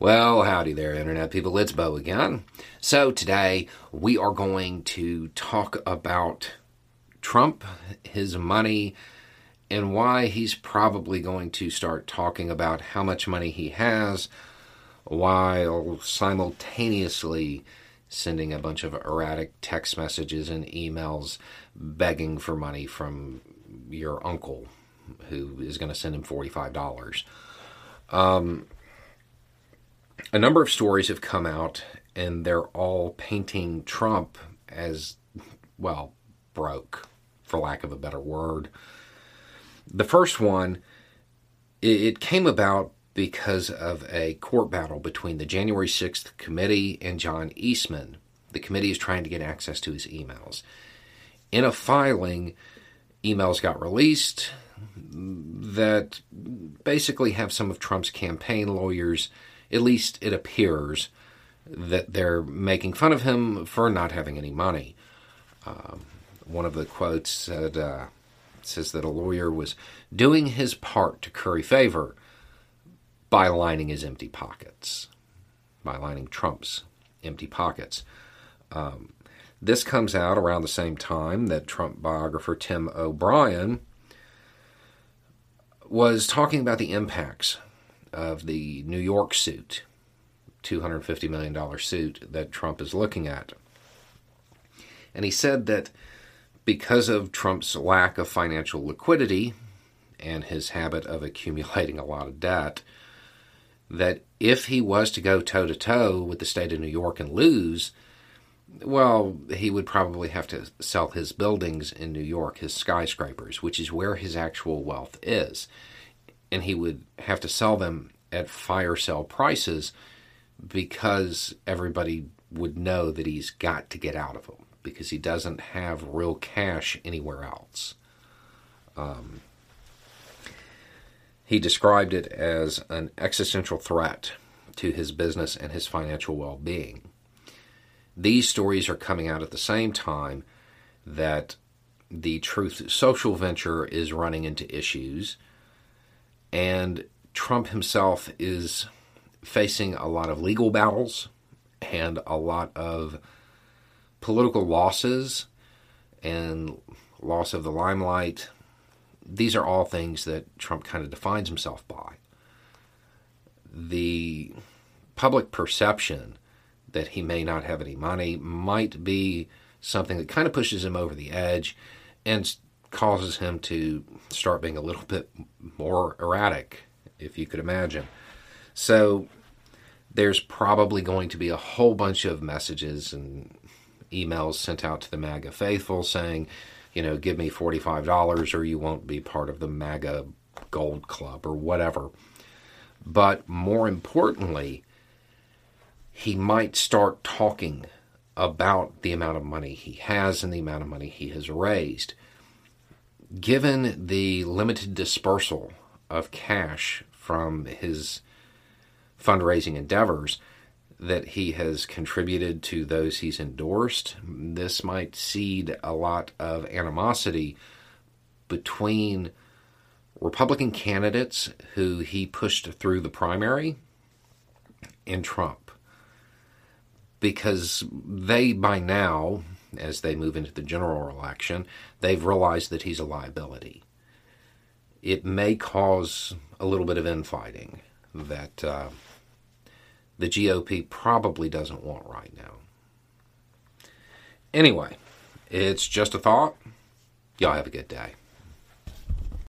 Well, howdy there, Internet people. It's Beau again. So, today we are going to talk about Trump, his money, and why he's probably going to start talking about how much money he has while simultaneously sending a bunch of erratic text messages and emails begging for money from your uncle who is going to send him $45. Um, a number of stories have come out, and they're all painting Trump as, well, broke, for lack of a better word. The first one, it came about because of a court battle between the January 6th committee and John Eastman. The committee is trying to get access to his emails. In a filing, emails got released that basically have some of Trump's campaign lawyers at least it appears that they're making fun of him for not having any money. Um, one of the quotes said, uh, says that a lawyer was doing his part to curry favor by lining his empty pockets, by lining Trump's empty pockets. Um, this comes out around the same time that Trump biographer Tim O'Brien was talking about the impacts of the New York suit, $250 million suit that Trump is looking at. And he said that because of Trump's lack of financial liquidity and his habit of accumulating a lot of debt, that if he was to go toe to toe with the state of New York and lose, well, he would probably have to sell his buildings in New York, his skyscrapers, which is where his actual wealth is and he would have to sell them at fire sale prices because everybody would know that he's got to get out of them because he doesn't have real cash anywhere else. Um, he described it as an existential threat to his business and his financial well being. These stories are coming out at the same time that the Truth Social venture is running into issues and Trump himself is facing a lot of legal battles and a lot of political losses and loss of the limelight. These are all things that Trump kind of defines himself by. The public perception that he may not have any money might be something that kind of pushes him over the edge and causes him to start being a little bit more erratic, if you could imagine. So there's probably going to be a whole bunch of messages and emails sent out to the MAGA faithful saying, you know, give me $45 or you won't be part of the MAGA Gold Club or whatever. But more importantly, he might start talking about the amount of money he has and the amount of money he has raised given the limited dispersal of cash from his fundraising endeavors that he has contributed to those he's endorsed, this might seed a lot of animosity between Republican candidates who he pushed through the primary and Trump. Because they, by now, as they move into the general election, they've realized that he's a liability. It may cause a little bit of infighting that uh, the GOP probably doesn't want right now. Anyway, it's just a thought. Y'all have a good day.